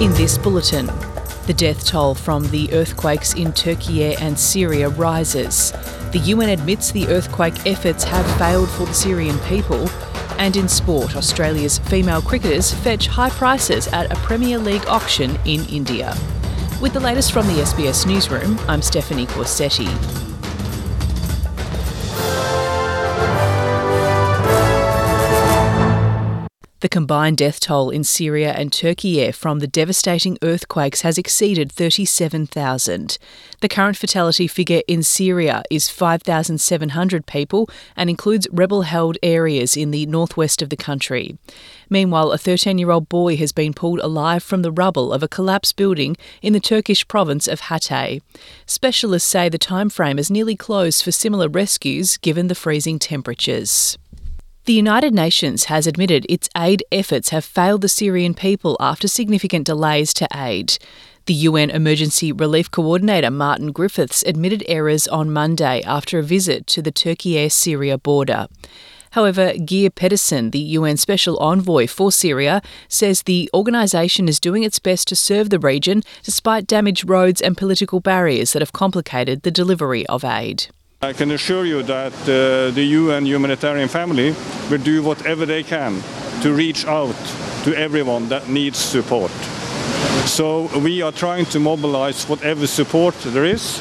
In this bulletin, the death toll from the earthquakes in Turkey and Syria rises. The UN admits the earthquake efforts have failed for the Syrian people. And in sport, Australia's female cricketers fetch high prices at a Premier League auction in India. With the latest from the SBS Newsroom, I'm Stephanie Corsetti. The combined death toll in Syria and Turkey from the devastating earthquakes has exceeded 37,000. The current fatality figure in Syria is 5,700 people and includes rebel held areas in the northwest of the country. Meanwhile, a 13 year old boy has been pulled alive from the rubble of a collapsed building in the Turkish province of Hatay. Specialists say the time frame is nearly closed for similar rescues given the freezing temperatures. The United Nations has admitted its aid efforts have failed the Syrian people after significant delays to aid. The UN Emergency Relief Coordinator Martin Griffiths admitted errors on Monday after a visit to the Turkey Syria border. However, Geir Pedersen, the UN Special Envoy for Syria, says the organisation is doing its best to serve the region despite damaged roads and political barriers that have complicated the delivery of aid. I can assure you that uh, the UN humanitarian family will do whatever they can to reach out to everyone that needs support. So we are trying to mobilize whatever support there is.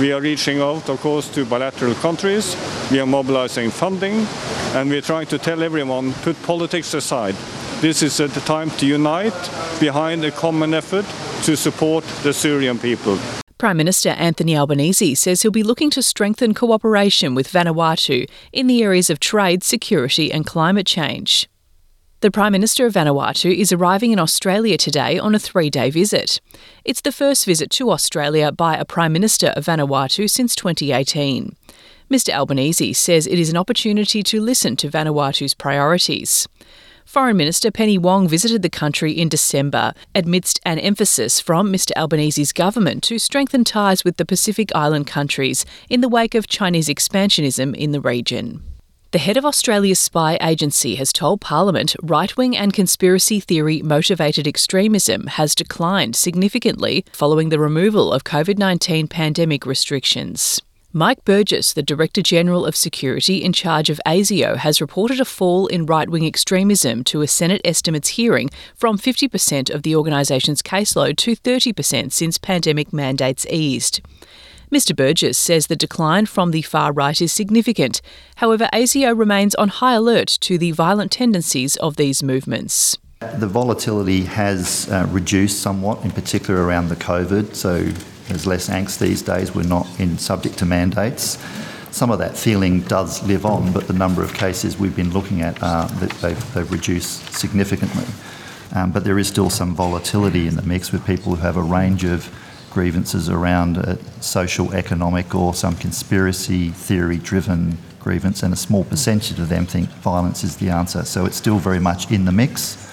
We are reaching out, of course, to bilateral countries. We are mobilizing funding, and we are trying to tell everyone put politics aside. This is the time to unite behind a common effort to support the Syrian people. Prime Minister Anthony Albanese says he'll be looking to strengthen cooperation with Vanuatu in the areas of trade, security, and climate change. The Prime Minister of Vanuatu is arriving in Australia today on a three day visit. It's the first visit to Australia by a Prime Minister of Vanuatu since 2018. Mr Albanese says it is an opportunity to listen to Vanuatu's priorities. Foreign Minister Penny Wong visited the country in December amidst an emphasis from Mr Albanese's government to strengthen ties with the Pacific Island countries in the wake of Chinese expansionism in the region. The head of Australia's spy agency has told Parliament right wing and conspiracy theory motivated extremism has declined significantly following the removal of COVID 19 pandemic restrictions. Mike Burgess, the Director General of Security in charge of ASIO, has reported a fall in right wing extremism to a Senate estimates hearing from 50% of the organisation's caseload to 30% since pandemic mandates eased. Mr. Burgess says the decline from the far right is significant. However, ASIO remains on high alert to the violent tendencies of these movements. The volatility has uh, reduced somewhat, in particular around the COVID. So there's less angst these days. We're not in subject to mandates. Some of that feeling does live on, but the number of cases we've been looking at uh, they've, they've, reduced significantly. Um, but there is still some volatility in the mix with people who have a range of grievances around uh, social, economic, or some conspiracy theory driven grievance, and a small percentage of them think violence is the answer. So it's still very much in the mix.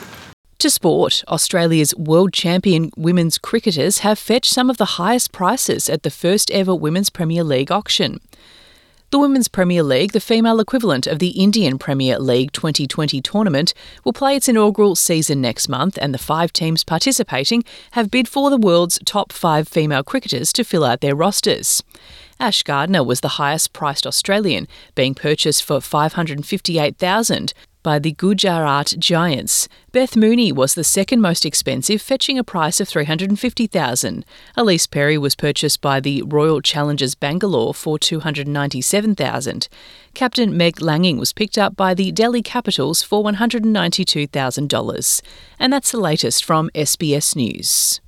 To sport, Australia's world champion women's cricketers have fetched some of the highest prices at the first ever Women's Premier League auction. The Women's Premier League, the female equivalent of the Indian Premier League 2020 tournament, will play its inaugural season next month, and the five teams participating have bid for the world's top five female cricketers to fill out their rosters. Ash Gardner was the highest priced Australian, being purchased for 558,000 by the Gujarat Giants. Beth Mooney was the second most expensive, fetching a price of 350,000. Ellyse Perry was purchased by the Royal Challengers Bangalore for 297,000. Captain Meg Lanning was picked up by the Delhi Capitals for $192,000. And that's the latest from SBS News.